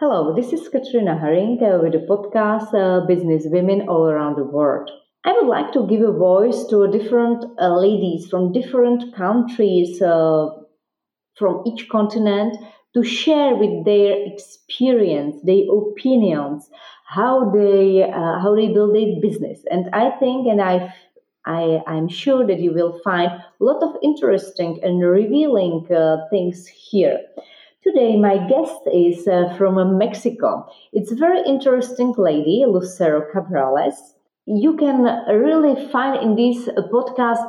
Hello, this is Katrina Haring with the podcast uh, Business Women All Around the World. I would like to give a voice to different uh, ladies from different countries, uh, from each continent, to share with their experience, their opinions, how they uh, how they build their business. And I think, and I I, I'm sure that you will find a lot of interesting and revealing uh, things here. Today, my guest is uh, from uh, Mexico. It's a very interesting lady, Lucero Cabrales. You can really find in this uh, podcast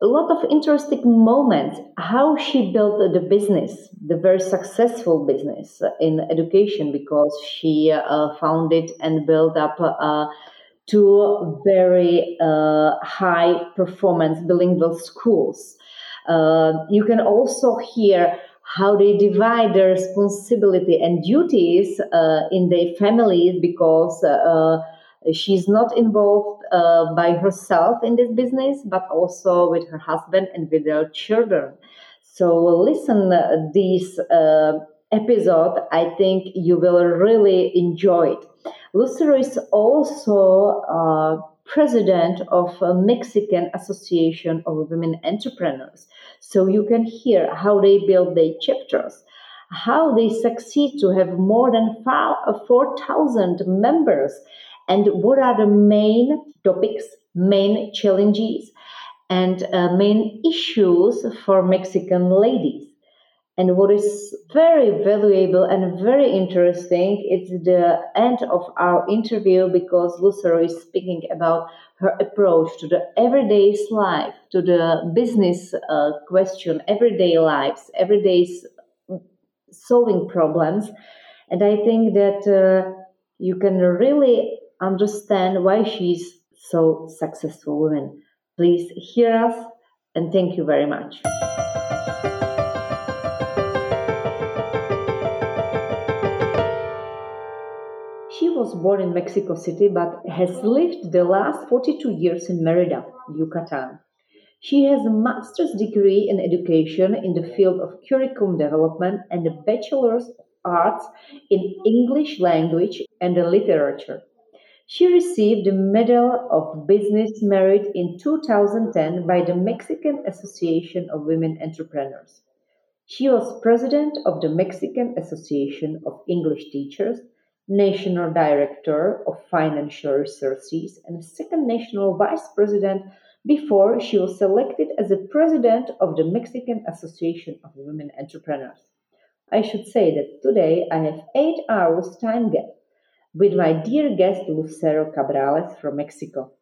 a lot of interesting moments how she built the business, the very successful business in education, because she uh, founded and built up uh, two very uh, high performance bilingual schools. you can also hear how they divide their responsibility and duties uh, in their families because uh, she's not involved uh, by herself in this business but also with her husband and with their children so listen uh, this uh, episode i think you will really enjoy it lucero is also uh, president of Mexican Association of Women Entrepreneurs. So you can hear how they build their chapters, how they succeed to have more than 4,000 members, and what are the main topics, main challenges, and uh, main issues for Mexican ladies. And what is very valuable and very interesting, it's the end of our interview because Lucero is speaking about her approach to the everyday life, to the business uh, question, everyday lives, everyday solving problems. And I think that uh, you can really understand why she's so successful woman. Please hear us and thank you very much. Born in Mexico City but has lived the last 42 years in Merida, Yucatan. She has a master's degree in education in the field of curriculum development and a bachelor's of arts in English language and literature. She received the Medal of Business Merit in 2010 by the Mexican Association of Women Entrepreneurs. She was president of the Mexican Association of English Teachers National Director of Financial Resources and second National Vice President before she was selected as the President of the Mexican Association of Women Entrepreneurs. I should say that today I have eight hours time gap with my dear guest Lucero Cabrales from Mexico.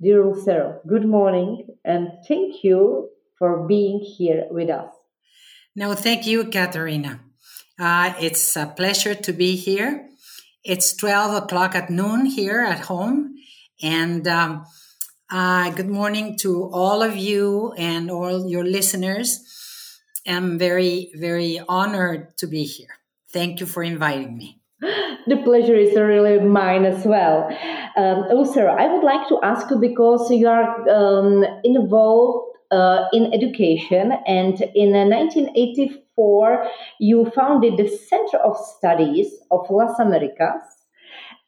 Dear Lucero, good morning and thank you for being here with us. No, thank you, Katerina. Uh, it's a pleasure to be here it's 12 o'clock at noon here at home. And um, uh, good morning to all of you and all your listeners. I'm very, very honored to be here. Thank you for inviting me. The pleasure is really mine as well. Um, oh, Sarah, I would like to ask you because you are um, involved uh, in education, and in 1984, you founded the Center of Studies of Las Americas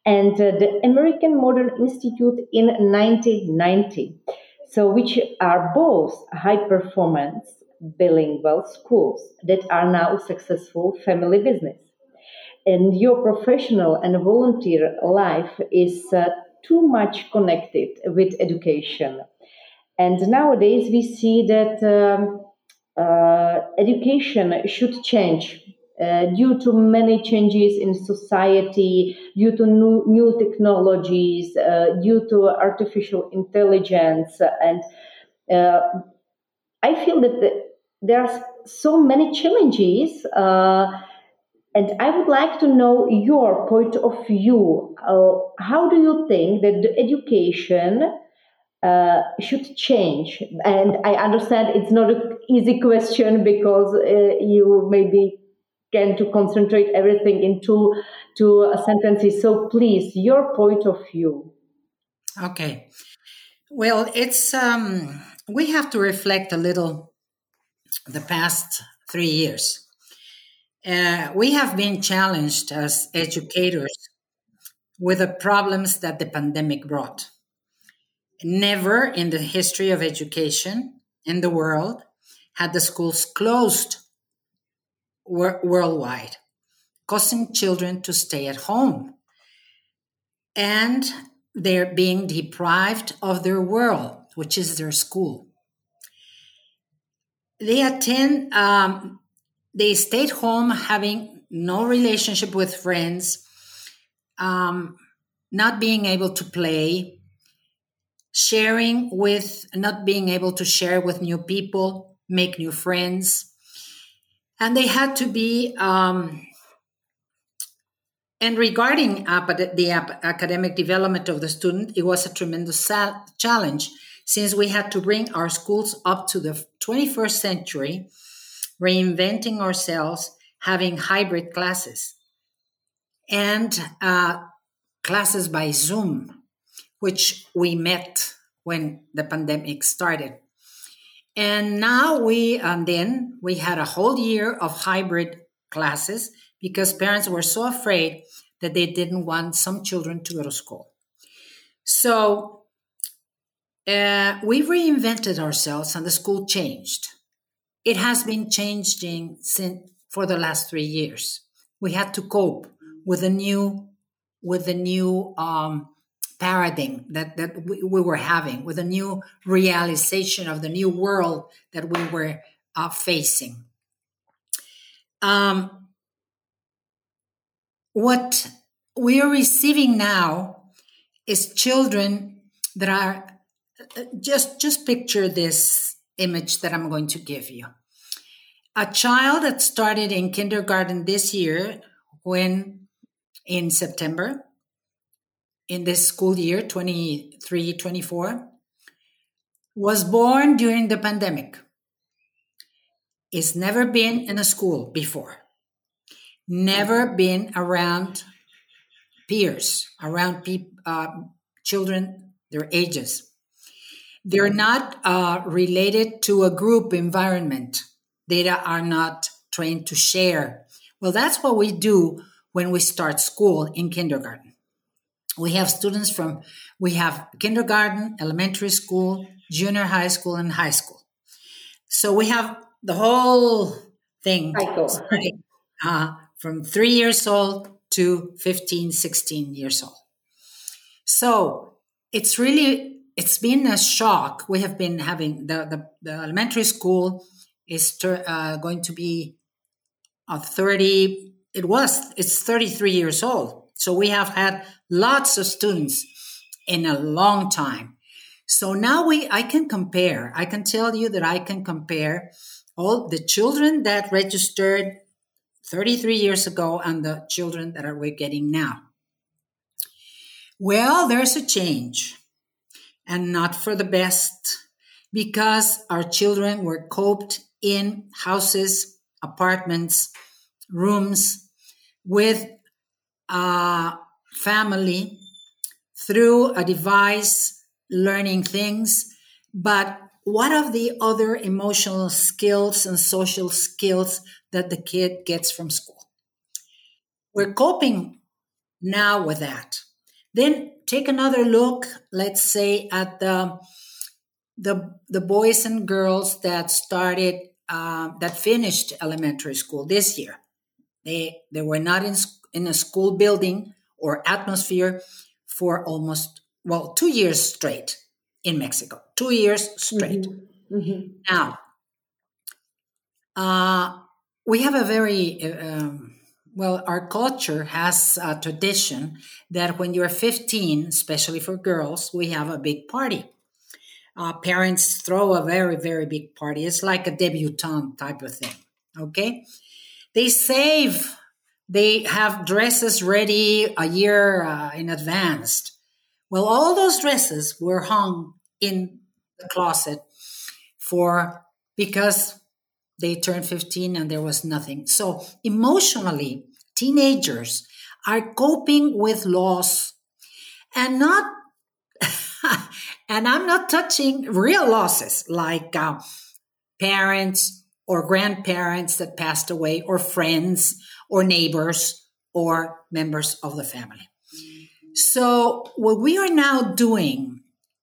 and uh, the American Modern Institute in 1990. So, which are both high performance bilingual schools that are now successful family business. And your professional and volunteer life is uh, too much connected with education. And nowadays we see that um, uh, education should change uh, due to many changes in society, due to new, new technologies, uh, due to artificial intelligence. And uh, I feel that the, there are so many challenges. Uh, and I would like to know your point of view. Uh, how do you think that the education uh, should change? And I understand it's not an easy question because uh, you maybe can to concentrate everything into two sentences. So please, your point of view. Okay. Well, it's um, we have to reflect a little the past three years. Uh, we have been challenged as educators with the problems that the pandemic brought. Never in the history of education in the world had the schools closed wor- worldwide, causing children to stay at home. And they're being deprived of their world, which is their school. They attend, um, they stayed home having no relationship with friends, um, not being able to play, sharing with, not being able to share with new people, make new friends. And they had to be um, and regarding uh, the academic development of the student, it was a tremendous challenge. Since we had to bring our schools up to the 21st century, reinventing ourselves, having hybrid classes, and uh, classes by Zoom, which we met when the pandemic started. And now we, and then we had a whole year of hybrid classes because parents were so afraid that they didn't want some children to go to school. So uh, we reinvented ourselves and the school changed. It has been changing since for the last three years. We had to cope with the new with the new um, paradigm that, that we, we, were having, with a new realization of the new world that we were uh, facing. Um, what we are receiving now is children that are just just picture this image that I'm going to give you. A child that started in kindergarten this year when in September in this school year 23 24 was born during the pandemic. Is never been in a school before never been around peers, around pe- uh, children their ages. They're not uh, related to a group environment. data are not trained to share. Well, that's what we do when we start school in kindergarten. We have students from, we have kindergarten, elementary school, junior high school, and high school. So we have the whole thing. Uh, from three years old to 15, 16 years old. So it's really, it's been a shock. We have been having the, the, the elementary school is uh, going to be a 30, it was, it's 33 years old. So we have had lots of students in a long time. So now we, I can compare, I can tell you that I can compare all the children that registered 33 years ago and the children that are we're getting now. Well, there's a change and not for the best because our children were coped in houses, apartments, rooms with a family through a device learning things. But what of the other emotional skills and social skills that the kid gets from school. We're coping now with that. Then take another look, let's say, at the the, the boys and girls that started uh, that finished elementary school this year. They they were not in in a school building or atmosphere for almost well two years straight in Mexico. Two years straight. Mm-hmm. Mm-hmm. Now, uh, we have a very um, well our culture has a tradition that when you're 15 especially for girls we have a big party uh, parents throw a very very big party it's like a debutante type of thing okay they save they have dresses ready a year uh, in advance well all those dresses were hung in the closet for because they turned 15 and there was nothing. So emotionally, teenagers are coping with loss and not, and I'm not touching real losses like uh, parents or grandparents that passed away, or friends, or neighbors, or members of the family. So, what we are now doing,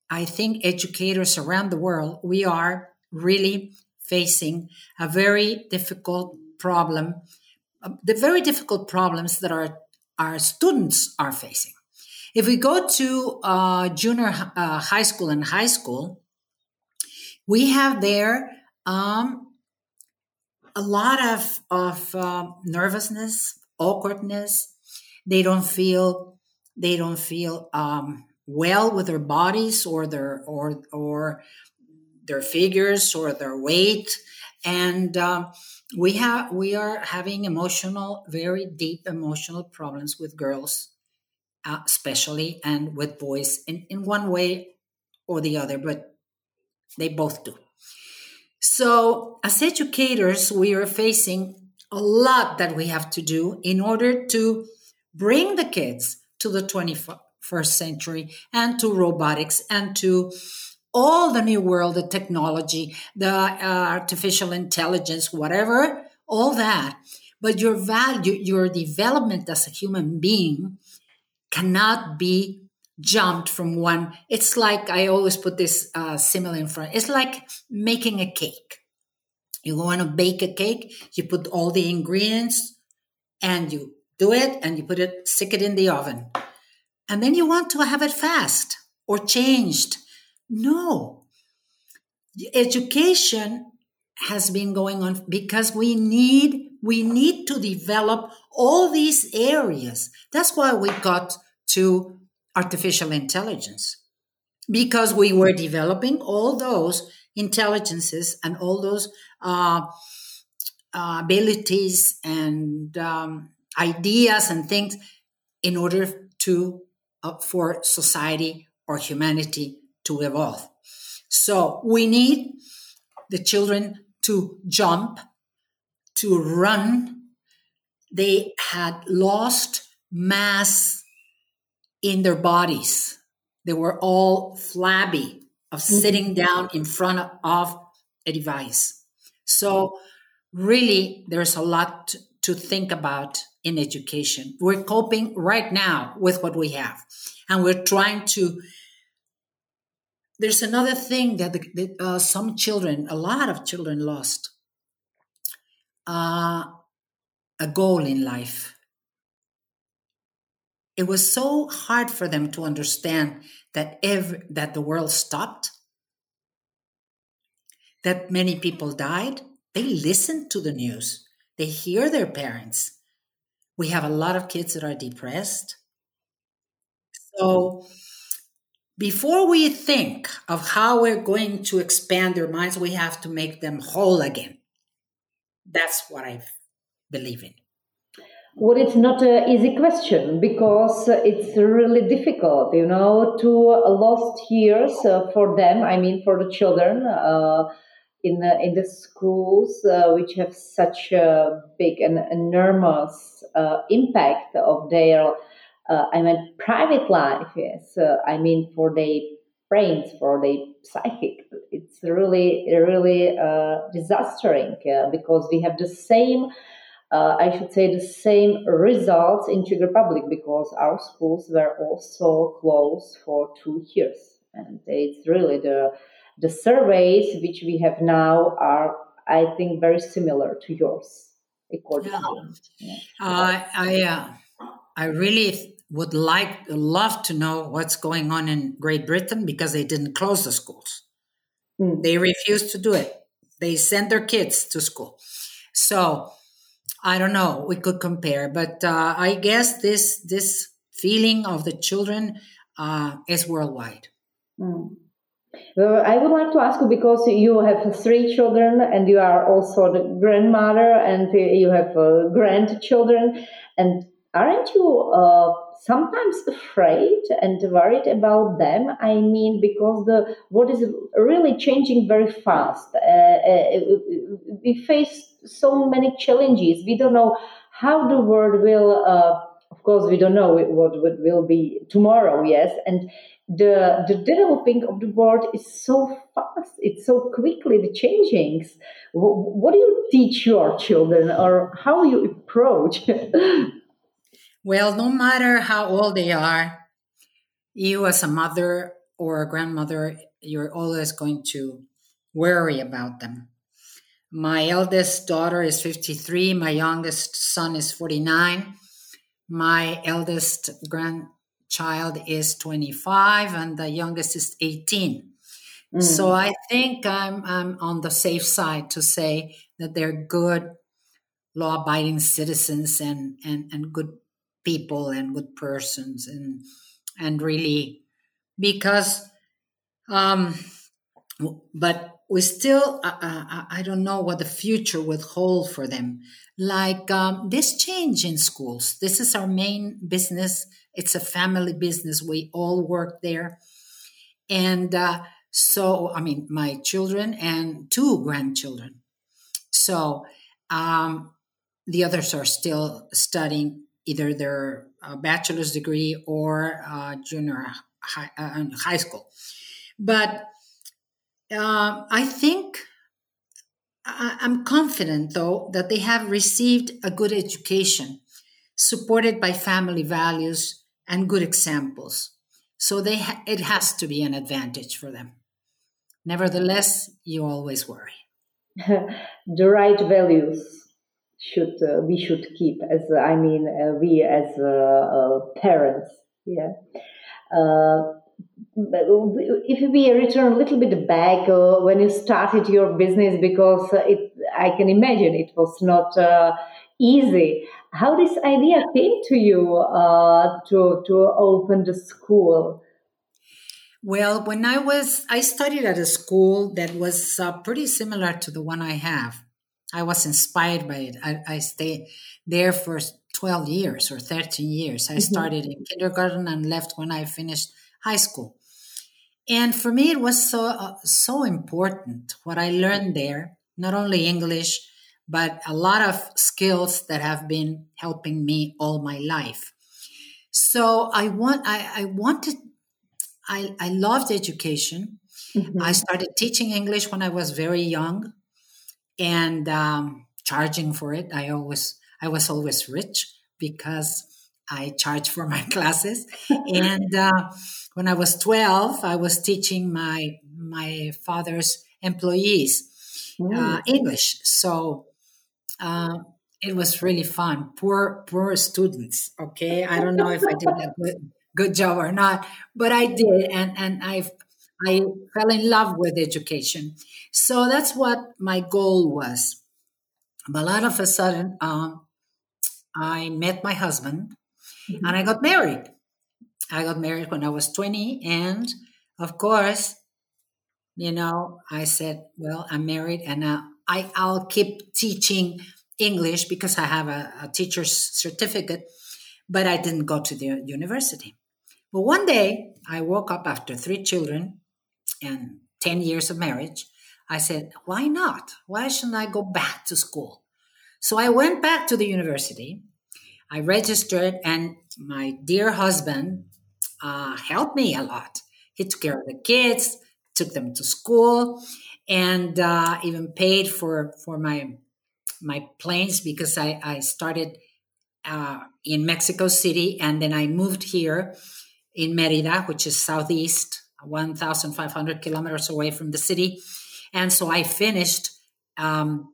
I think educators around the world, we are really facing a very difficult problem, uh, the very difficult problems that our, our students are facing. If we go to uh, junior uh, high school and high school, we have there um, a lot of, of uh, nervousness, awkwardness. They don't feel they don't feel um, well with their bodies or their or or their figures or their weight, and uh, we have we are having emotional, very deep emotional problems with girls, uh, especially, and with boys in in one way or the other, but they both do. So, as educators, we are facing a lot that we have to do in order to bring the kids to the 21st century and to robotics and to all the new world, the technology, the uh, artificial intelligence, whatever, all that. But your value, your development as a human being cannot be jumped from one. It's like I always put this uh, simile in front. It's like making a cake. You want to bake a cake, you put all the ingredients and you do it and you put it, stick it in the oven. And then you want to have it fast or changed. No. Education has been going on because we need we need to develop all these areas. That's why we got to artificial intelligence because we were developing all those intelligences and all those uh, uh, abilities and um, ideas and things in order to uh, for society or humanity to evolve. So we need the children to jump, to run. They had lost mass in their bodies. They were all flabby of mm-hmm. sitting down in front of a device. So really, there's a lot to think about in education. We're coping right now with what we have, and we're trying to. There's another thing that, the, uh, some children, a lot of children, lost uh, a goal in life. It was so hard for them to understand that every, that the world stopped, that many people died. They listened to the news. They hear their parents. We have a lot of kids that are depressed. So, before we think of how we're going to expand their minds, we have to make them whole again. That's what I believe in. Well, it's not an easy question because it's really difficult, you know, to lost years uh, for them. I mean, for the children. Uh, in the, in the schools uh, which have such a big and enormous uh, impact of their uh, I mean private life yes uh, I mean for their brains for their psychic it's really really uh, uh, because we have the same I should say the same results in Czech Republic because our schools were also closed for two years and it's really the the surveys which we have now are, I think, very similar to yours. According yeah. to yeah. Uh, I, uh, I really would like, love to know what's going on in Great Britain because they didn't close the schools. Mm. They refused to do it. They sent their kids to school. So I don't know. We could compare, but uh, I guess this this feeling of the children uh, is worldwide. Mm. Well, I would like to ask you because you have three children and you are also the grandmother and you have uh, grandchildren. And aren't you uh, sometimes afraid and worried about them? I mean, because the what is really changing very fast. Uh, uh we face so many challenges. We don't know how the world will uh, of course, we don't know what, will be tomorrow, yes. And the, the developing of the world is so fast, it's so quickly the changings. What do you teach your children or how you approach? well, no matter how old they are, you as a mother or a grandmother, you're always going to worry about them. My eldest daughter is 53, my youngest son is 49, my eldest grandchild is 25, and the youngest is 18. Mm. So I think I'm, I'm on the safe side to say that they're good, law abiding citizens and, and, and good people and good persons and and really because um but we still uh, uh, i don't know what the future would hold for them. Like um, this change in schools this is our main business. It's a family business. We all work there. And uh, so i mean my children and two grandchildren. So um, the others are still studying either their uh, bachelor's degree or uh, junior high, uh, high school. But uh, I think I, I'm confident, though, that they have received a good education supported by family values and good examples. So they ha- it has to be an advantage for them. Nevertheless, you always worry. the right values should uh, we should keep as I mean uh, we as uh, uh parents yeah uh, if we return a little bit back uh, when you started your business because it I can imagine it was not easy how this idea came to you to to open the school well, when I was, I studied at a school that was uh, pretty similar to the one I have. I was inspired by it. I, I stayed there for 12 years or 13 years. I mm-hmm. started in kindergarten and left when I finished high school. And for me, it was so uh, so important what I learned there. Not only English, but a lot of skills that have been helping me all my life. So I want I, I wanted I, I loved education. Mm-hmm. I started teaching English when I was very young and um, charging for it. I always I was always rich because I charge for my classes. and uh, when I was twelve, I was teaching my my father's employees uh, English. So uh, it was really fun. Poor poor students. Okay, I don't know if I did a good good job or not, but I did, and and I've I fell in love with education. So that's what my goal was. But all of a sudden, um, I met my husband mm-hmm. and I got married. I got married when I was 20. And of course, you know, I said, well, I'm married and uh, I, I'll keep teaching English because I have a, a teacher's certificate, but I didn't go to the university. But one day I woke up after three children and 10 years of marriage, I said, why not? Why shouldn't I go back to school? So I went back to the university. I registered, and my dear husband uh, helped me a lot. He took care of the kids, took them to school, and uh, even paid for for my my planes because I, I started uh, in Mexico City and then I moved here in Merida, which is southeast 1,500 kilometers away from the city. And so I finished um,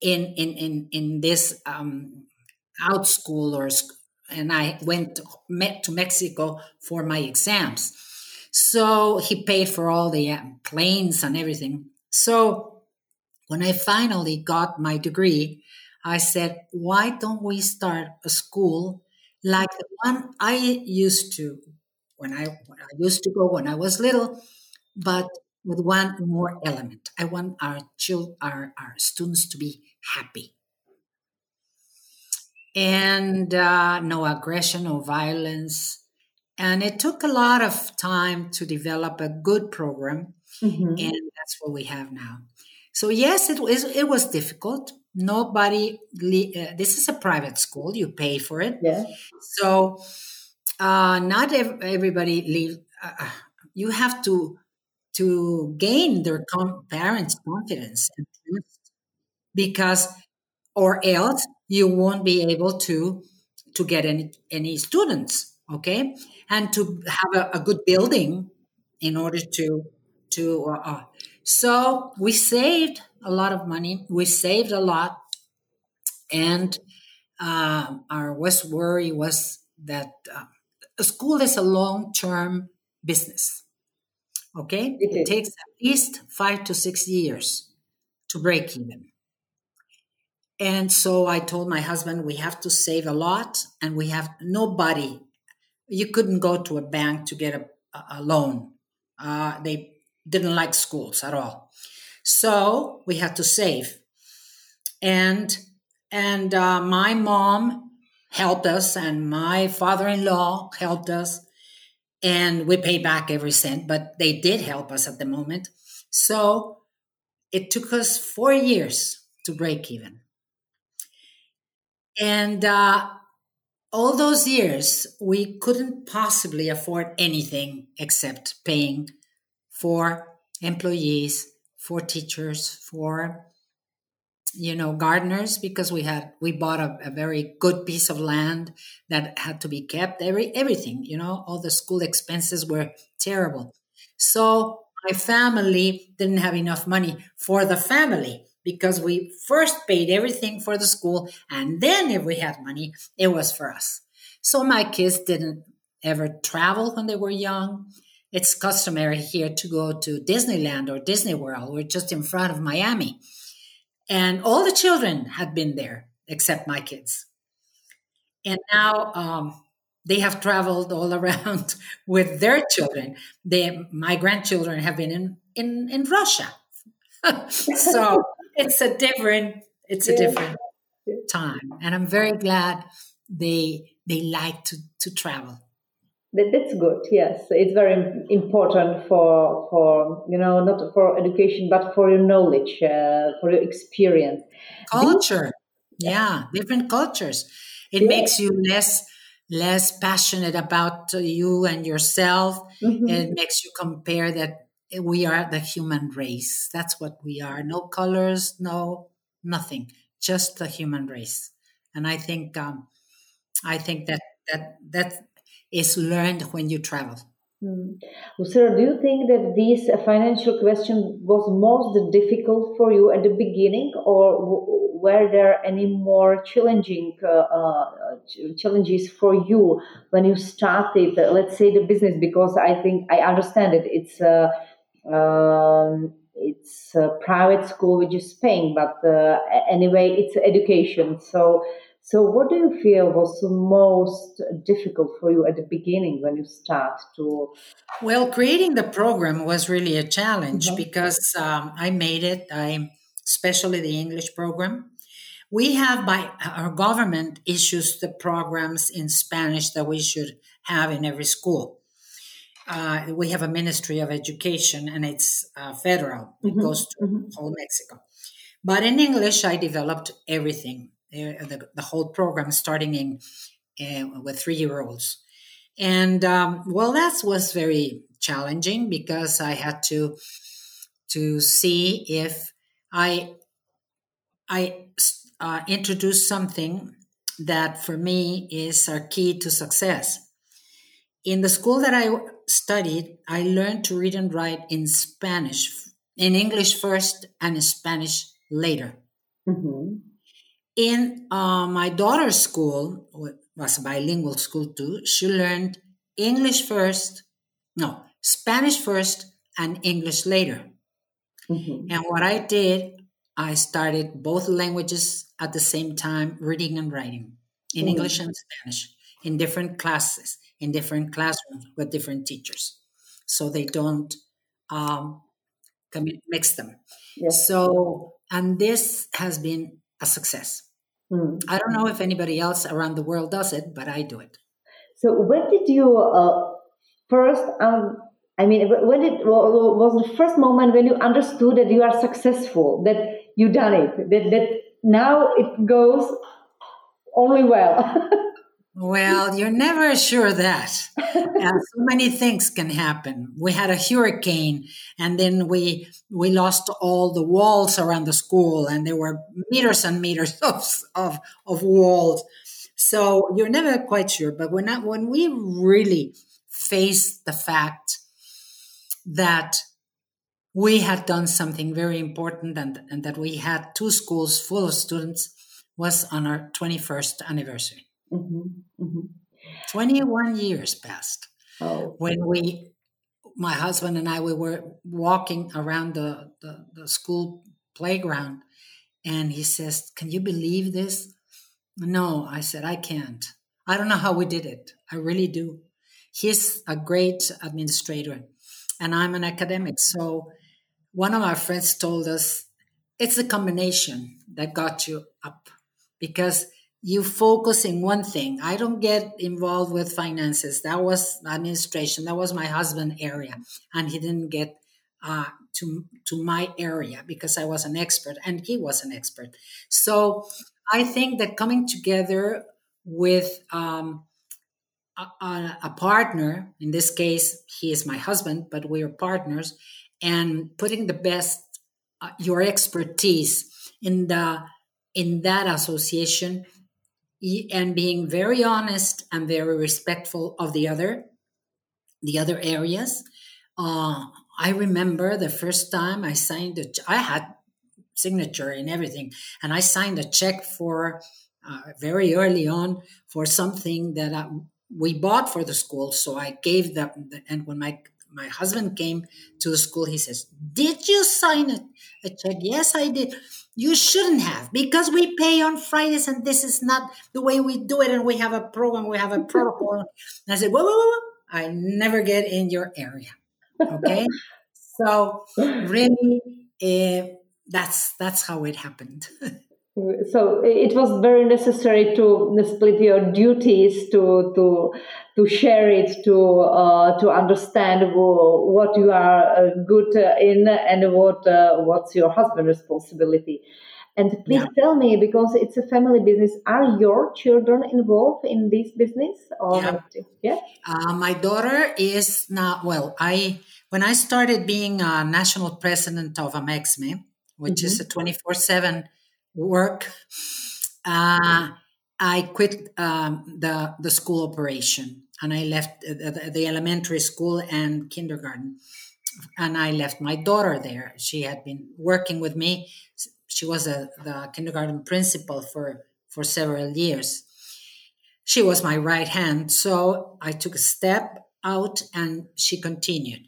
in, in, in, in this um, out school or and I went to Mexico for my exams. So he paid for all the uh, planes and everything. So when I finally got my degree, I said, why don't we start a school like the one I used to when I when I used to go when I was little, but with one more element. I want our children, our, our students to be happy. And uh, no aggression, no violence. And it took a lot of time to develop a good program. Mm-hmm. And that's what we have now. So, yes, it was, it was difficult, nobody. Uh, this is a private school; you pay for it. Yeah. So, uh, not ev- everybody leave. Uh, uh, you have to to gain their com- parents' confidence and trust, because, or else you won't be able to to get any any students. Okay, and to have a, a good building in order to to uh, uh, so we saved a lot of money we saved a lot and uh, our worst worry was that uh, a school is a long-term business okay? It, it takes at least five to six years to break even and so i told my husband we have to save a lot and we have nobody you couldn't go to a bank to get a, a loan uh, they didn't like schools at all. So we had to save. And and uh, my mom helped us, and my father-in-law helped us, and we paid back every cent. But they did help us at the moment. So it took us four years to break even. And uh, all those years, we couldn't possibly afford anything except paying for employees, for teachers, for you know gardeners because we had we bought a, a, very good piece of land that had to be kept. Every everything you know all the school expenses were terrible. So my family didn't have enough money for the family because we first paid everything for the school and then if we had money it was for us so my kids didn't ever travel when they were young it's customary here to go to Disneyland or Disney World. We're just in front of Miami. And all the children had been there except my kids. And now um, they have traveled all around with their children. They, my grandchildren have been in, in, in Russia. so it's a different, it's a different time. And I'm very glad they, they like to, to travel. That, that's good. Yes, it's very important for for you know not for education but for your knowledge, uh, for your experience. Culture, yeah, different cultures. It yeah. makes you less less passionate about you and yourself. Mm-hmm. It makes you compare that we are the human race. That's what we are. No colors, no nothing, just the human race. And I think um, I think that that that is learned when you travel. Mm. Lucero, do you think that this financial question was most difficult for you at the beginning, or w- were there any more challenging uh, uh, challenges for you when you started, uh, let's say, the business? Because I think I understand it. It's uh, um, it's a private school which is paying, but uh, anyway, it's education. So so, what do you feel was the most difficult for you at the beginning when you start to? Well, creating the program was really a challenge mm-hmm. because um, I made it. I, especially the English program. We have by our government issues the programs in Spanish that we should have in every school. Uh, we have a Ministry of Education, and it's uh, federal. It mm-hmm. goes to mm-hmm. whole Mexico. But in English, I developed everything the, the whole program starting in uh, with three year olds. And um, well, that was very challenging because I had to to see if I I uh, introduce something that for me is our key to success. In the school that I studied, I learned to read and write in Spanish, in English first, and in Spanish later. Mm-hmm in uh, my daughter's school was a bilingual school too she learned english first no spanish first and english later mm-hmm. and what i did i started both languages at the same time reading and writing in mm-hmm. english and spanish in different classes in different classrooms with different teachers so they don't um, mix them yes. so and this has been a success Mm. I don't know if anybody else around the world does it, but I do it. So when did you uh, first? Um, I mean, when it was the first moment when you understood that you are successful, that you done it, that that now it goes only well. well, you're never sure that. So many things can happen. We had a hurricane, and then we we lost all the walls around the school, and there were meters and meters of of, of walls. So you're never quite sure. But when I, when we really face the fact that we had done something very important and, and that we had two schools full of students was on our 21st anniversary. Mm-hmm. Mm-hmm. 21 years passed oh. when we, my husband and I, we were walking around the, the, the school playground and he says, Can you believe this? No, I said, I can't. I don't know how we did it. I really do. He's a great administrator and I'm an academic. So one of our friends told us it's a combination that got you up because you focus in one thing. I don't get involved with finances. That was administration. That was my husband area, and he didn't get uh, to to my area because I was an expert and he was an expert. So I think that coming together with um, a, a, partner, in this case, he is my husband, but we are partners, and putting the best uh, your expertise in the in that association and being very honest and very respectful of the other the other areas uh, i remember the first time i signed a i had signature and everything and i signed a check for uh, very early on for something that I, we bought for the school so i gave them and when my my husband came to the school. He says, Did you sign a, a check? Yes, I did. You shouldn't have because we pay on Fridays and this is not the way we do it. And we have a program, we have a protocol. And I said, Whoa, whoa, whoa, I never get in your area. Okay. so really, uh, that's that's how it happened. so it was very necessary to split your duties to to to share it to uh, to understand what you are uh, good in and what uh, what's your husband's responsibility and please yeah. tell me because it's a family business are your children involved in this business or yeah, yeah? Uh, my daughter is not well i when i started being a national president of AMEXME which mm-hmm. is a 24 7 work, uh, I quit um, the the school operation and I left the, elementary school and kindergarten, and I left my daughter there. She had been working with me. She was a, the kindergarten principal for for several years. She was my right hand, so I took a step out, and she continued.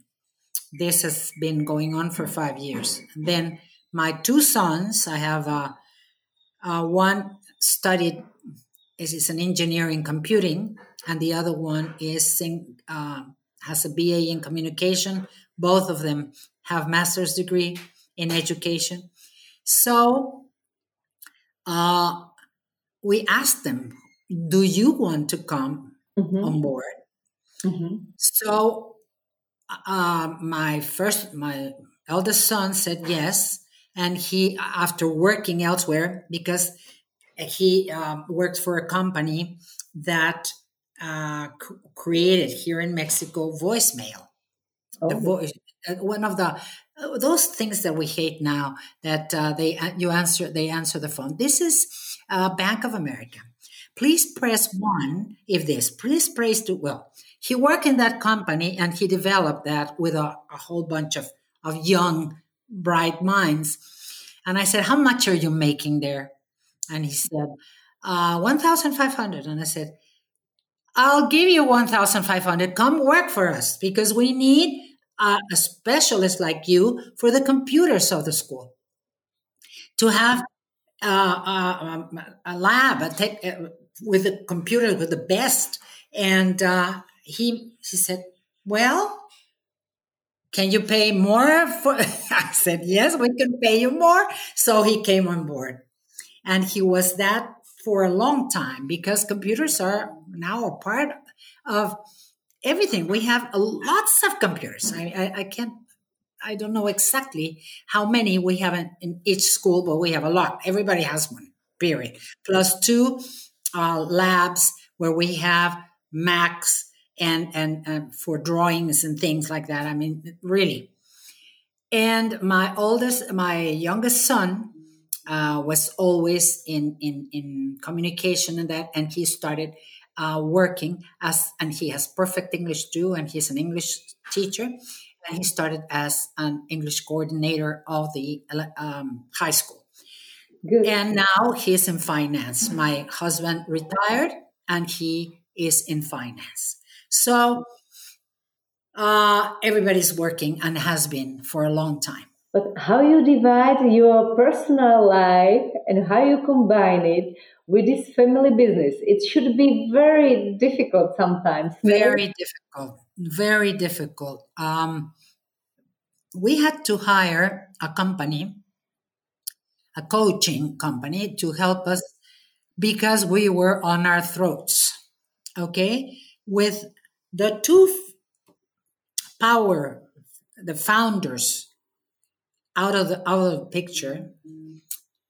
This has been going on for five years. And then my two sons, I have a uh, one studied is, is an engineer in computing, and the other one is uh, has a BA in communication. Both of them have master's degree in education. So uh, we asked them, "Do you want to come mm-hmm. on board?" Mm-hmm. So uh, my first, my eldest son said yes, and he after working elsewhere because he um, worked for a company that uh, c- created here in Mexico voicemail. Oh. The voice, uh, one of the uh, those things that we hate now that uh, they uh, you answer they answer the phone. This is uh, Bank of America. Please press one if this. Please press two. Well, he worked in that company and he developed that with a, a whole bunch of of young bright minds. And I said, How much are you making there? And he said, uh, 1,500. And I said, I'll give you 1,500. Come work for us because we need a specialist like you for the computers of the school to have uh, uh, um, a lab a tech, uh, with the computers with the best. And uh, he, he said, Well, can you pay more for i said yes we can pay you more so he came on board and he was that for a long time because computers are now a part of everything we have lots of computers I, I, I can't i don't know exactly how many we have in, in each school but we have a lot everybody has one period. Plus two uh, labs where we have Macs and, and and for drawings and things like that. I mean, really. And my oldest, my youngest son, uh, was always in, in in communication and that, and he started uh, working as, and he has perfect English too, and he's an English teacher, and he started as an English coordinator of the um, high school. Good. And now he's in finance. My husband retired, and he is in finance. So uh, everybody's working and has been for a long time. But how you divide your personal life and how you combine it with this family business, it should be very difficult sometimes. Very difficult. Very difficult. Um, we had to hire a company, a coaching company, to help us because we were on our throats. Okay, with the two power, the founders out of the out of the picture,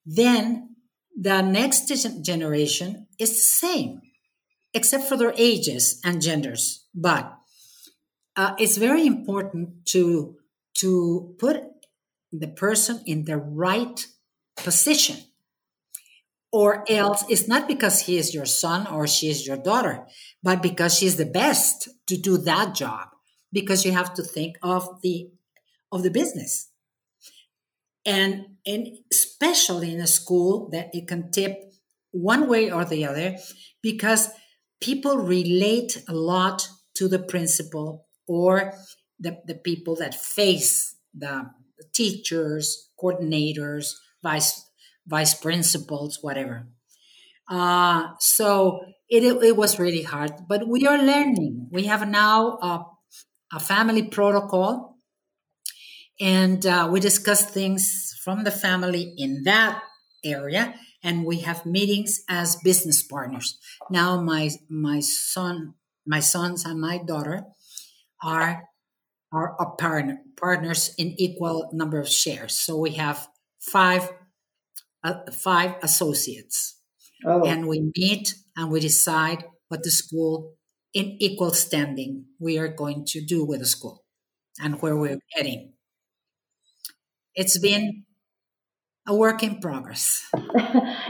then the next generation is the same, except for their ages and genders. But uh, it's very important to to put the person in the right position or else it's not because he is your son or she is your daughter but because she's the best to do that job because you have to think of the of the business and especially in a school that it can tip one way or the other because people relate a lot to the principal or the, the people that face the teachers coordinators vice vice principals, whatever. Uh, so it, it was really hard, but we are learning. We have now a, a family protocol, and uh, we discuss things from the family in that area, and we have meetings as business partners. Now, my my son, my sons, and my daughter are are, are partner, partners in equal number of shares. So we have five uh, five associates. Oh. And we meet and we decide what the school, in equal standing, we are going to do with the school and where we're heading. It's been a work in progress.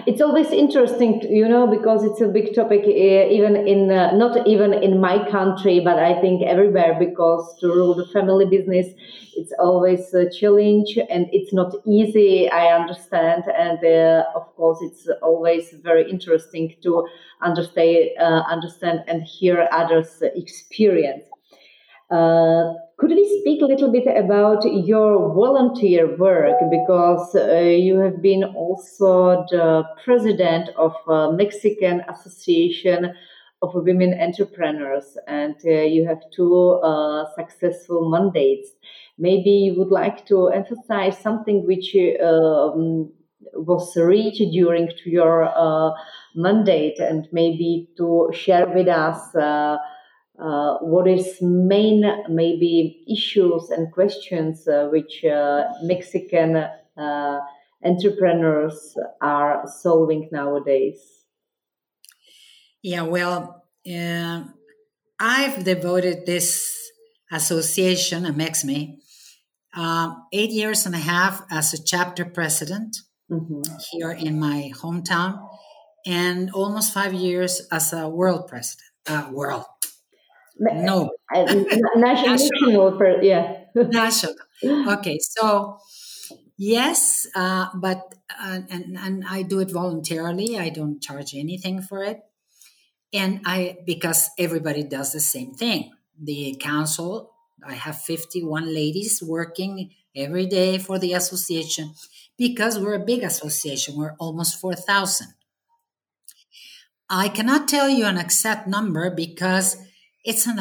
it's always interesting, you know, because it's a big topic, uh, even in uh, not even in my country, but I think everywhere. Because to rule the family business, it's always a challenge, and it's not easy. I understand, and uh, of course, it's always very interesting to understand, uh, understand, and hear others' experience. Uh, could we speak a little bit about your volunteer work? Because uh, you have been also the president of Mexican Association of Women Entrepreneurs, and uh, you have two uh, successful mandates. Maybe you would like to emphasize something which um, was reached during to your uh, mandate, and maybe to share with us uh, what is main maybe issues and questions uh, which uh, Mexican uh, entrepreneurs are solving nowadays? Yeah, well, uh, I've devoted this association, AMEXME, um, eight years and a half as a chapter president mm-hmm. here in my hometown, and almost five years as a world president. Uh, world no. national, yeah. national. Okay, so yes, uh, but uh, and and I do it voluntarily. I don't charge anything for it, and I because everybody does the same thing. The council. I have fifty-one ladies working every day for the association because we're a big association. We're almost four thousand. I cannot tell you an exact number because it's an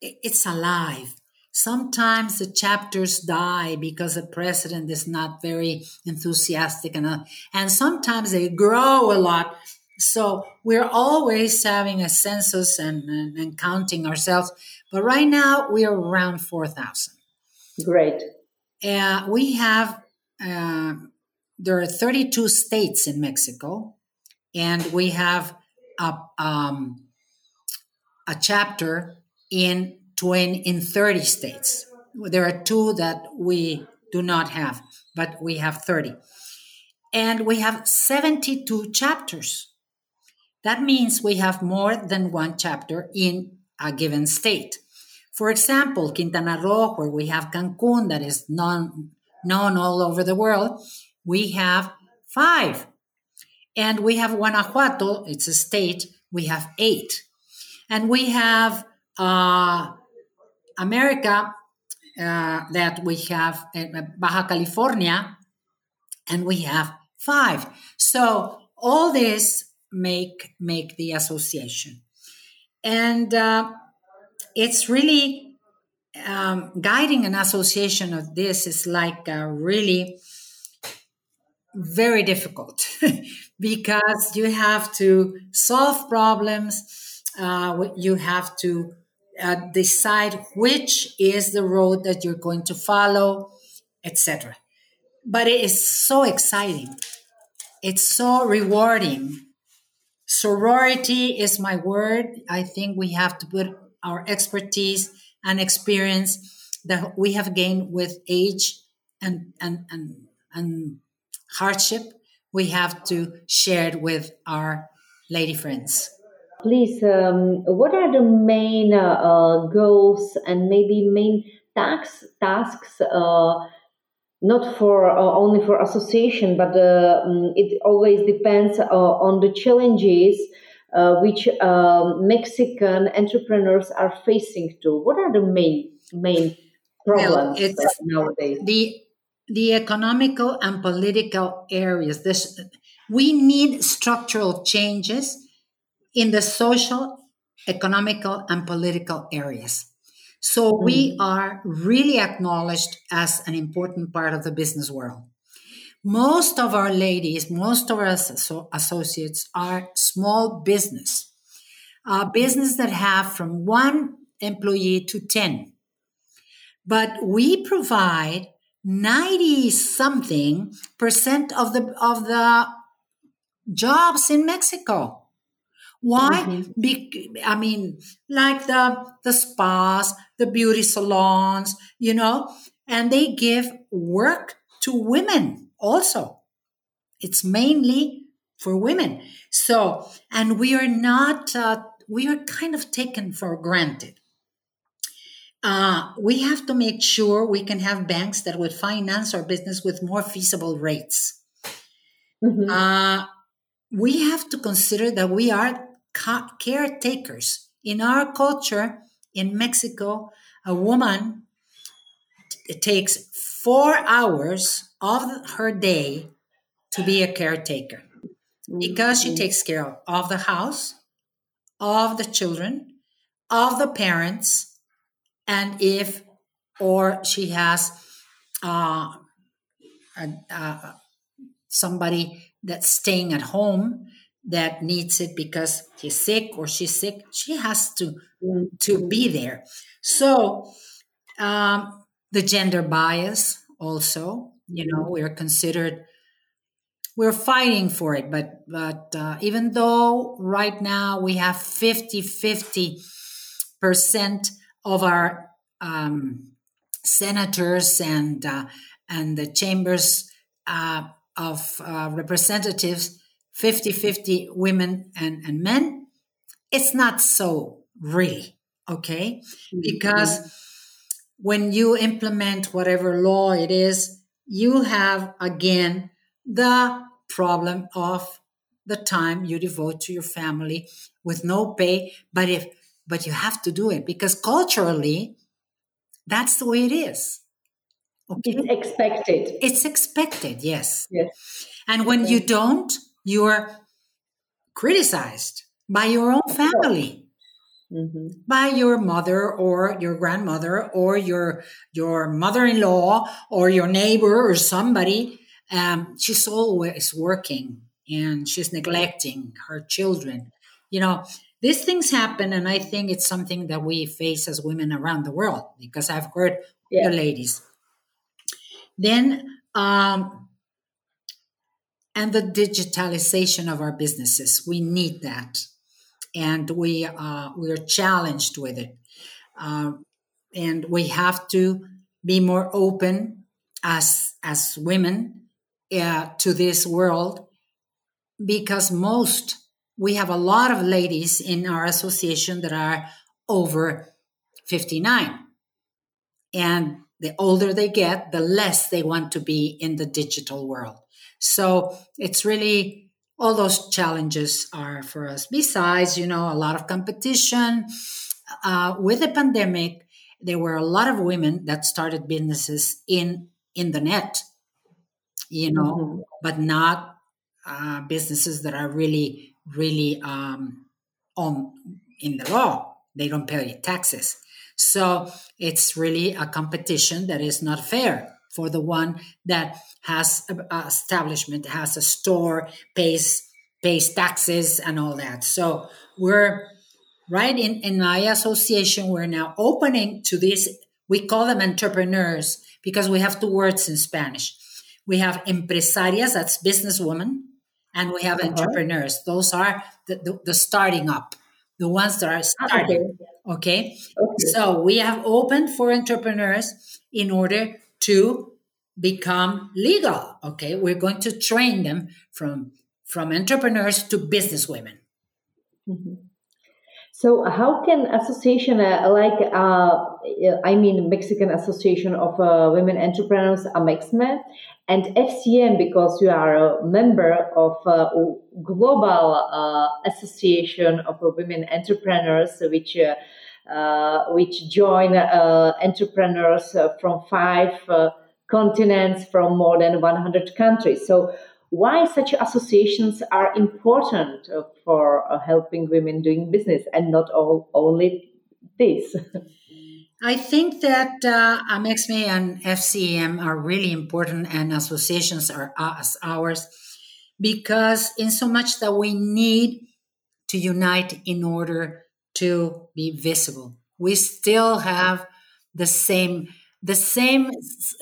it's alive. Sometimes the chapters die because the president is not very enthusiastic enough, and sometimes they grow a lot. So we're always having a census and, and, and counting ourselves. But right now we are around four thousand. Great. Uh, we have uh, there are 32 states in Mexico, and we have a, um, a chapter in 20, in 30 states. There are two that we do not have, but we have 30. And we have 72 chapters. That means we have more than one chapter in a given state. For example, Quintana Roo, where we have Cancun, that is non, known all over the world, we have five. And we have Guanajuato, it's a state, we have eight. And we have uh, America, uh, that we have uh, Baja California, and we have five. So all this make make the association, and uh, it's really um, guiding an association of this is like really very difficult because you have to solve problems. Uh, you have to uh, decide which is the road that you're going to follow, etc. But it is so exciting. It's so rewarding. Sorority is my word. I think we have to put our expertise and experience that we have gained with age and and and, and hardship. We have to share it with our lady friends. Please, um, what are the main uh, uh, goals and maybe main tax, tasks? Uh, not for uh, only for association, but um, it always depends uh, on the challenges uh, which um, Mexican entrepreneurs are facing. To what are the main main problems well, nowadays? The the economical and political areas. This we need structural changes in the social, economical, and political areas. So mm-hmm. we are really acknowledged as an important part of the business world. Most of our ladies, most of our associates are small business, a business that have from one employee to 10. But we provide 90 something percent of the of the jobs in Mexico. Why? Mm-hmm. Be- I mean, like the the spas, the beauty salons, you know, and they give work to women also. It's mainly for women. So, and we are not, uh, we are kind of taken for granted. Uh, we have to make sure we can have banks that would finance our business with more feasible rates. Mm-hmm. Uh, we have to consider that we are caretakers. In our culture in Mexico, a woman it takes four hours of her day to be a caretaker because she mm-hmm. takes care of the house, of the children, of the parents, and if or she has uh, uh, somebody that's staying at home that needs it because he's sick or she's sick she has to to be there. So um, the gender bias also you know we're considered we're fighting for it but but uh, even though right now we have 50 50 percent of our um, senators and uh, and the chambers uh, of uh, representatives 50 50 women and, and men, it's not so really, okay? Mm-hmm. Because when you implement whatever law it is, you have again the problem of the time you devote to your family with no pay but if but you have to do it because culturally that's the way it is okay? It's expected. It's expected yes. Yes. And when you don't you're criticized by your own family. Mm-hmm. by your mother or your grandmother or your your mother-in-law or your neighbor or somebody um, she's always working and she's neglecting her children you know these things happen and i think it's something that we face as women around the world because i've heard yeah. the ladies then um, and the digitalization of our businesses. We need that, and we uh, we are challenged with it, uh, and we have to be more open as as women uh, to this world because most we have a lot of ladies in our association that are over 59 and the older they get the less they want to be in the digital world so it's really all those challenges are for us. Besides you know a lot of competition uh, with the pandemic there were a lot of women that started businesses in in the net you know mm-hmm. but not uh, businesses that are really really um, on in the law. They don't pay any taxes. So it's really a competition that is not fair for the one that has a, establishment has a store pays pays taxes and all that. So we're right in, in my association we're now opening to this we call them entrepreneurs because we have two words in spanish. We have empresarias that's businesswoman and we have uh-huh. entrepreneurs. Those are the, the, the, starting up the ones that are ah, starting okay. okay. So we have opened for entrepreneurs in order to become legal okay we're going to train them from from entrepreneurs to businesswomen mm-hmm. So how can association uh, like uh, I mean Mexican Association of uh, Women Entrepreneurs AMEXME and FCM because you are a member of uh, global uh, association of women entrepreneurs which uh, Uh, which join uh, entrepreneurs uh, from five continents from more than 100 countries. So why such associations are important for uh, helping women doing business and not all, only this. I think that uh, AMEXME and FCM are really important, and associations are ours because, in so much that we need to unite in order to be visible. We still have the same the same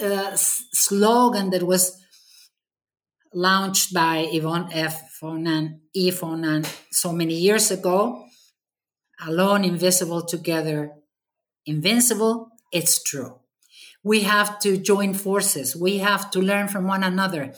uh, slogan that was launched by Yvonne F. Foinant, E. Foinant so many years ago. Alone, invisible, together, invincible. It's true. We have to join forces. We have to learn from one another.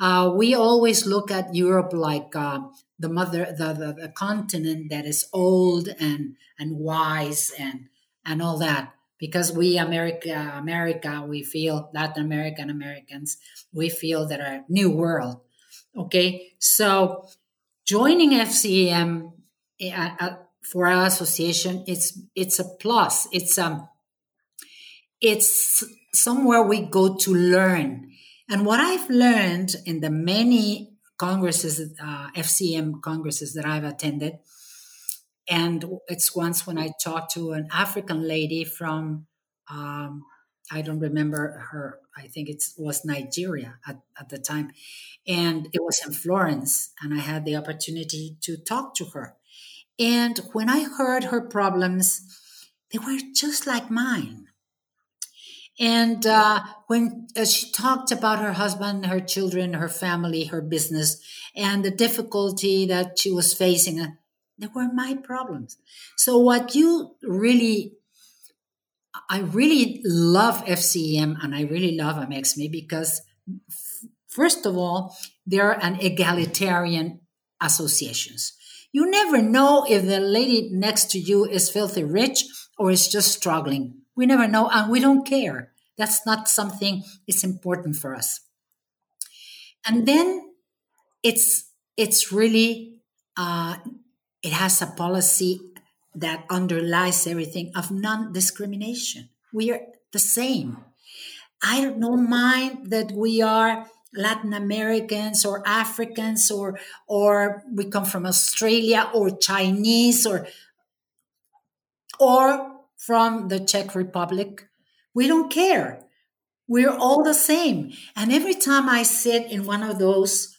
Uh, we always look at Europe like uh, the mother, the, the, the continent that is old and and wise and and all that because we America, America, we feel Latin American Americans, we feel that a new world. Okay, so joining FCM uh, uh, for our association, it's it's a plus. It's um, it's somewhere we go to learn. And what I've learned in the many congresses, uh, FCM congresses that I've attended, and it's once when I talked to an African lady from, um, I don't remember her, I think it was Nigeria at, at the time. And it was in Florence, and I had the opportunity to talk to her. And when I heard her problems, they were just like mine. And uh, when uh, she talked about her husband, her children, her family, her business, and the difficulty that she was facing, uh, they were my problems. So what you really I really love FCEM and I really love AMEXME because first of all, they're an egalitarian associations. You never know if the lady next to you is filthy rich or is just struggling. We never know and we don't care. That's not something it's important for us. And then it's it's really uh, it has a policy that underlies everything of non-discrimination. We are the same. I don't mind that we are Latin Americans or Africans or or we come from Australia or Chinese or or from the Czech Republic. We don't care. We're all the same. And every time I sit in one of those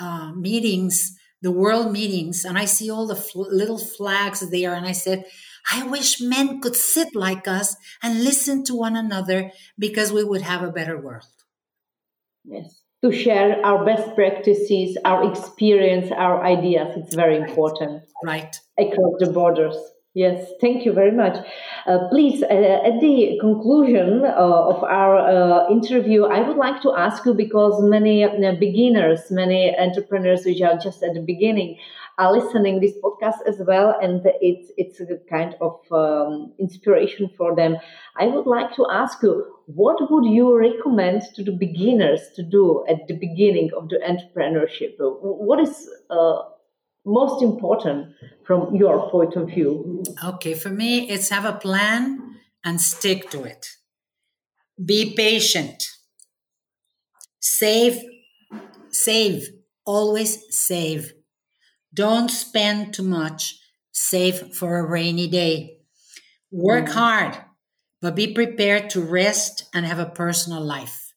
uh, meetings the world meetings and I see all the fl- little flags there. And I said, I wish men could sit like us and listen to one another because we would have a better world. Yes. to share our best practices, our experience, our ideas. It's very important. Right. Across the borders. Yes, thank you very much. Uh, please, uh, at the conclusion uh, of our uh, interview, I would like to ask you because many uh, beginners, many entrepreneurs which are just at the beginning are listening this podcast as well, and it's it's a kind of um, inspiration for them. I would like to ask you, what would you recommend to the beginners to do at the beginning of the entrepreneurship? What is uh, most important from your point of view? Okay, for me, it's have a plan and stick to it. Be patient. Save, save, always save. Don't spend too much. Save for a rainy day. Work mm. hard, but be prepared to rest and have a personal life.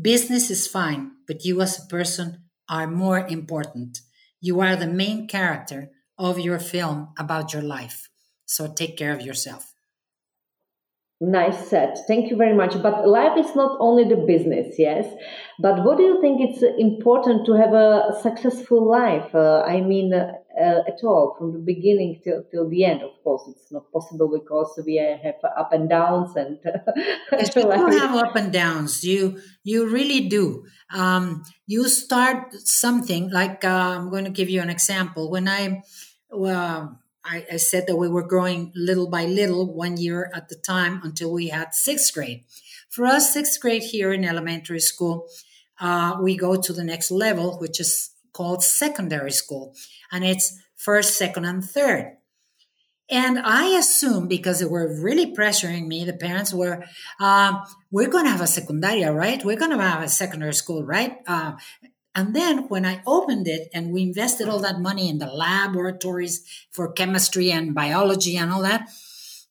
Business is fine, but you as a person are more important. You are the main character of your film about your life. So take care of yourself. Nice set. Thank you very much. But life is not only the business, yes. But what do you think it's important to have a successful life? Uh, I mean, uh, uh, at all from the beginning till till the end. Of course, it's not possible because we have up and downs, and yes, you have up and downs. You you really do. Um, you start something like uh, I'm going to give you an example. When I well. I, I said that we were growing little by little one year at the time until we had sixth grade. For us, sixth grade here in elementary school, uh, we go to the next level, which is called secondary school, and it's first, second, and third. And I assume because they were really pressuring me, the parents were, uh, we're going to have a secundaria, right? We're going to have a secondary school, right? Uh, and then when I opened it and we invested all that money in the laboratories for chemistry and biology and all that,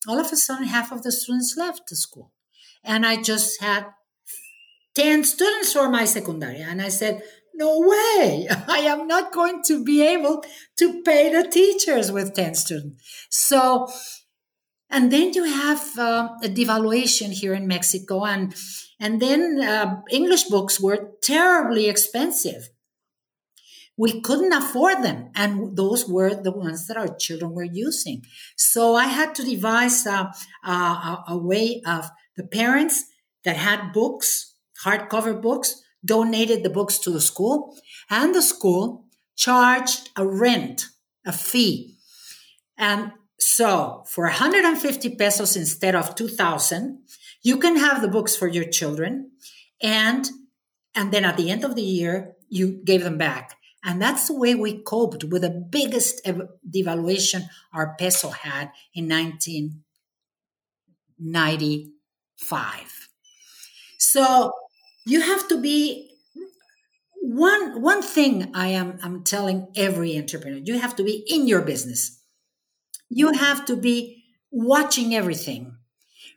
all of a sudden half of the students left the school. And I just had 10 students for my secundaria. And I said, no way. I am not going to be able to pay the teachers with 10 students. So, and then you have uh, a devaluation here in Mexico, and and then uh, English books were terribly expensive. We couldn't afford them, and those were the ones that our children were using. So I had to devise a, a, a way of the parents that had books, hardcover books, donated the books to the school, and the school charged a rent, a fee. And so for 150 pesos instead of 2000, you can have the books for your children and and then at the end of the year you gave them back. And that's the way we coped with the biggest devaluation our peso had in 1995. So you have to be one one thing I am I'm telling every entrepreneur, you have to be in your business. You have to be watching everything.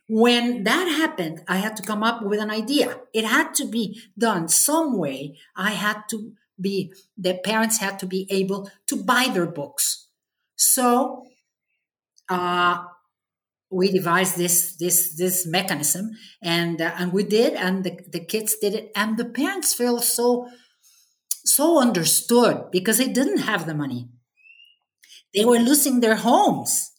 When that happened, I had to come up with an idea. It had to be done some way. I had to be the parents had to be able to buy their books. So uh, we devised this this this mechanism and uh, and we did and the, the kids did it and the parents felt so so understood because they didn't have the money. They were losing their homes.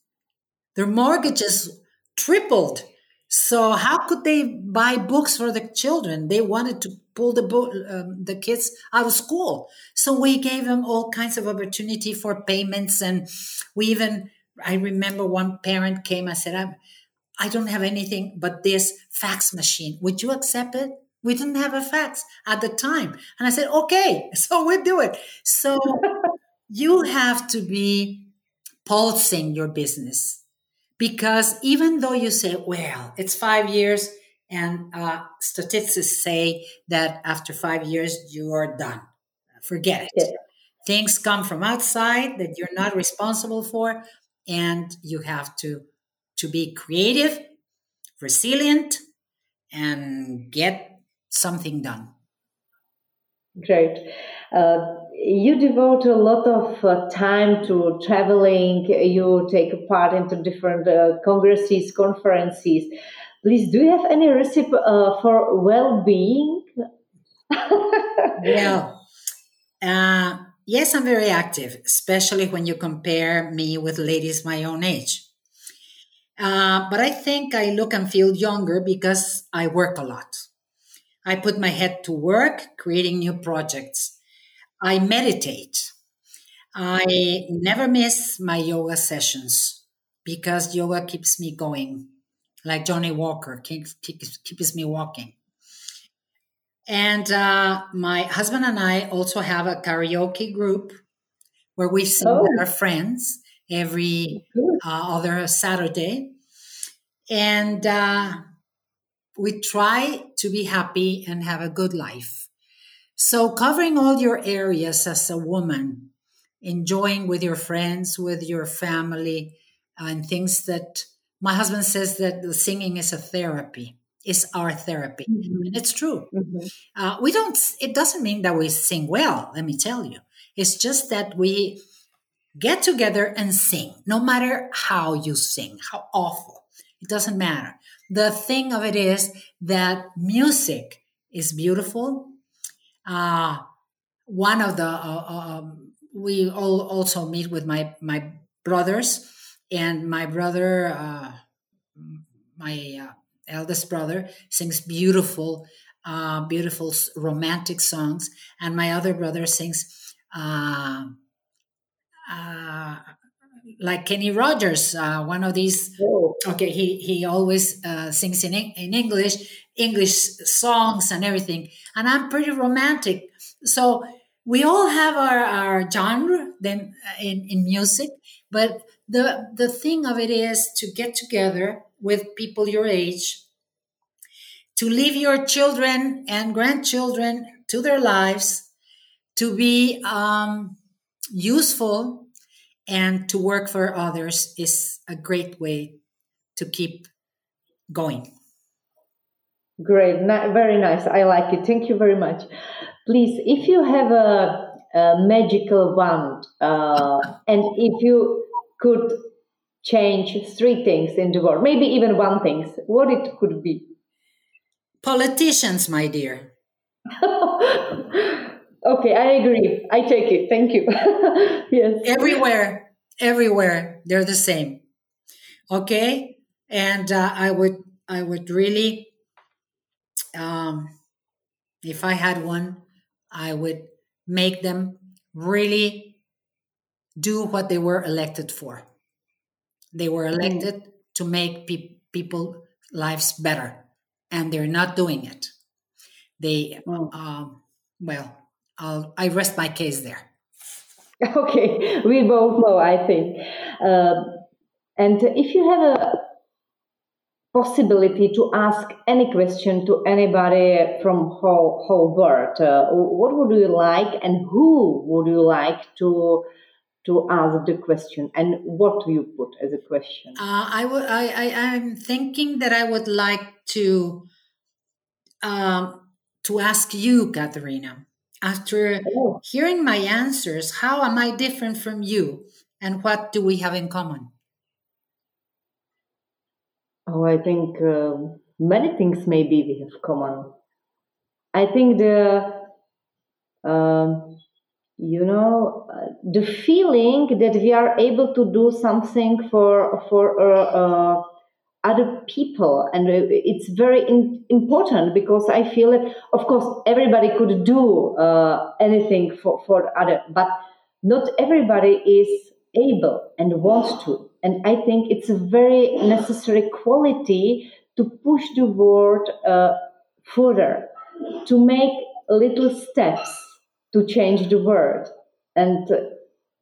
Their mortgages tripled. So how could they buy books for the children? They wanted to pull the book, um, the kids out of school. So we gave them all kinds of opportunity for payments and we even I remember one parent came and said, I, I don't have anything but this fax machine. Would you accept it? We didn't have a fax at the time. And I said, okay, so we do it. So you have to be pulsing your business because even though you say, well, it's five years, and uh, statistics say that after five years, you are done. Forget it. Yeah. Things come from outside that you're not responsible for and you have to to be creative resilient and get something done. Great. Uh, you devote a lot of uh, time to traveling. You take part into different uh, congresses conferences. Please do you have any recipe uh, for well-being? Well, uh, yes, I'm very active, especially when you compare me with ladies my own age. Uh, but I think I look and feel younger because I work a lot. I put my head to work creating new projects. I meditate. I never miss my yoga sessions because yoga keeps me going, like Johnnie Walker keeps, keeps, keeps me walking. And uh, my husband and I also have a karaoke group where we sing oh. with our friends every uh, other Saturday. And uh, we try to be happy and have a good life. So, covering all your areas as a woman, enjoying with your friends, with your family, and things that my husband says that the singing is a therapy is our therapy. Mm-hmm. and it's true. Mm-hmm. uh, we don't it doesn't mean that we sing well let me tell you. It's just that we get together and sing no matter how you sing how awful. It doesn't matter. The thing of it is that music is beautiful. Uh, one of the uh, um, we all also meet with my my brothers. And my brother uh, my uh, eldest brother sings beautiful, uh, beautiful romantic songs, and my other brother sings uh, uh, like Kenny Rogers, uh, one of these. Oh. Okay, he he always uh, sings in in English, English songs and everything, and I'm pretty romantic, so. We all have our, our genre then uh, in, in music, but the the thing of it is to get together with people your age to leave your children and grandchildren to their lives, to be um, useful, and to work for others is a great way to keep going. Great, very nice. I like it. Thank you very much. Please, if you have a, a magical wand, uh, and if you could change three things in the world, maybe even one thing, what it could be? Politicians, my dear. okay, I agree. I take it. Thank you. yes. Everywhere, everywhere, they're the same. Okay, and uh, I would, I would really, um, if I had one, I would make them really do what they were elected for. They were mm. elected mm. to make pe- people lives better and they're not doing it. They, oh. um, well, I'll, I rest my case there. Okay, we both know, I think. Uh, and if you have a possibility to ask any question to anybody from whole, whole world, uh, what would you like and who would you like to to ask the question and what do you put as a question. Uh, i would I, I i'm thinking that i would like to um to ask you Katharina, after oh. hearing my answers how am i different from you? And what do we have in common? Oh i think uh, many things maybe we have common. I think the uh, you know uh, the feeling that we are able to do something for for uh, uh, other people. And it's very in, important because i feel that of course everybody could do uh, anything for for other but not everybody is able and wants to. And i think it's a very necessary quality to push the world uh, further to make little steps to change the world. And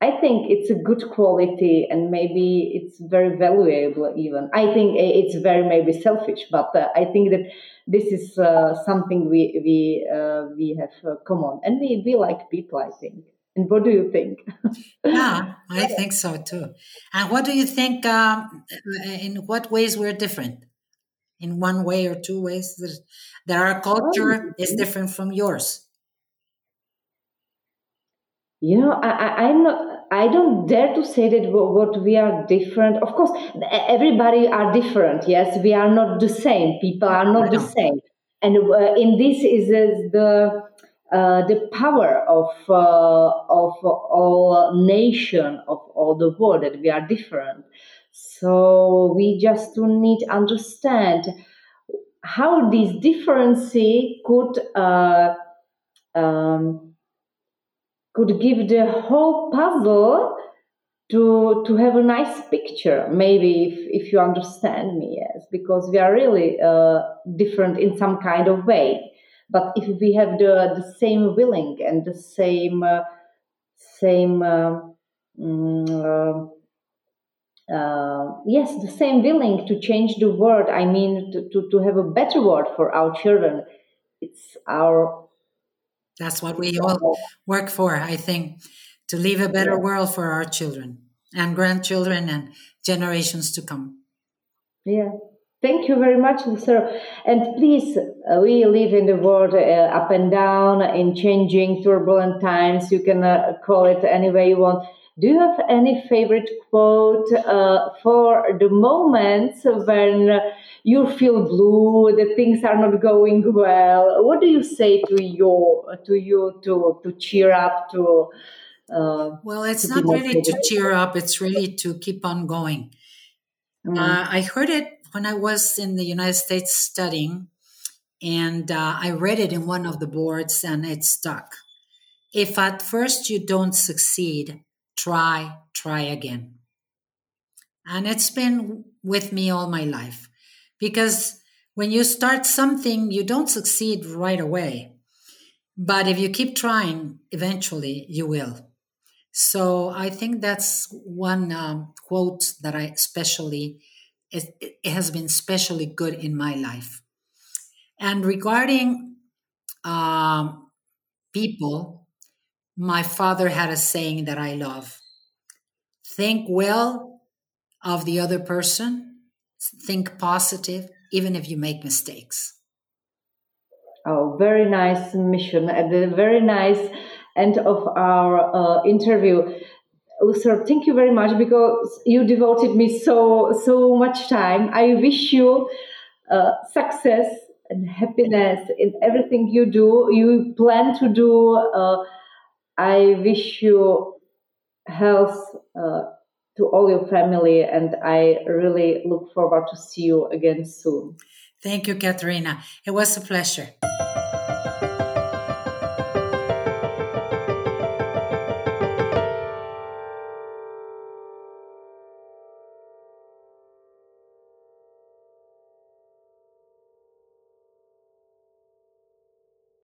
I think it's a good quality and maybe it's very valuable even. I think it's very maybe selfish, but uh, I think that this is uh, something we we uh, we have uh, common and we, we like people, I think. And what do you think? yeah, I think so too. And what do you think? Um, in what ways we're different? In one way or two ways that, that our culture oh, is different from yours you know I, I am not i don't dare to say that what we are different. Of course everybody are different. Yes we are not the same. People are not the same. And uh, in this is, is the uh, the power of uh, of all nation of all the world that we are different. So we just need to understand how this difference could uh, um, could give the whole puzzle to to have a nice picture maybe if, if you understand me yes because we are really uh, different in some kind of way. But if we have the, the same willing and the same uh, same uh, mm, uh, uh, yes the same willing to change the world i mean to, to, to have a better world for our children it's our that's what we all work for i think to leave a better world for our children and grandchildren and generations to come yeah Thank you very much, sir. And please, uh, we live in the world uh, up and down, in changing, turbulent times. You can uh, call it any way you want. Do you have any favorite quote uh, for the moments when you feel blue, the things are not going well? What do you say to you to you to to cheer up to? Uh, well, it's not really to cheer up. It's really to keep on going. Mm. Uh, I heard it when I was in the United States studying, and uh, I read it in one of the boards and it stuck. If at first you don't succeed, try, try again. And it's been with me all my life because when you start something, you don't succeed right away. But if you keep trying, eventually you will. So I think that's one um, quote that I especially it, it has been especially good in my life. And regarding um, people, my father had a saying that I love think well of the other person, think positive, even if you make mistakes. Oh, very nice mission. At the very nice end of our uh, interview, Lucero, thank you very much because you devoted me so so much time. I wish you uh, success and happiness in everything you do. You plan to do. Uh, I wish you health uh, to all your family, and I really look forward to see you again soon. Thank you, Katerina. It was a pleasure.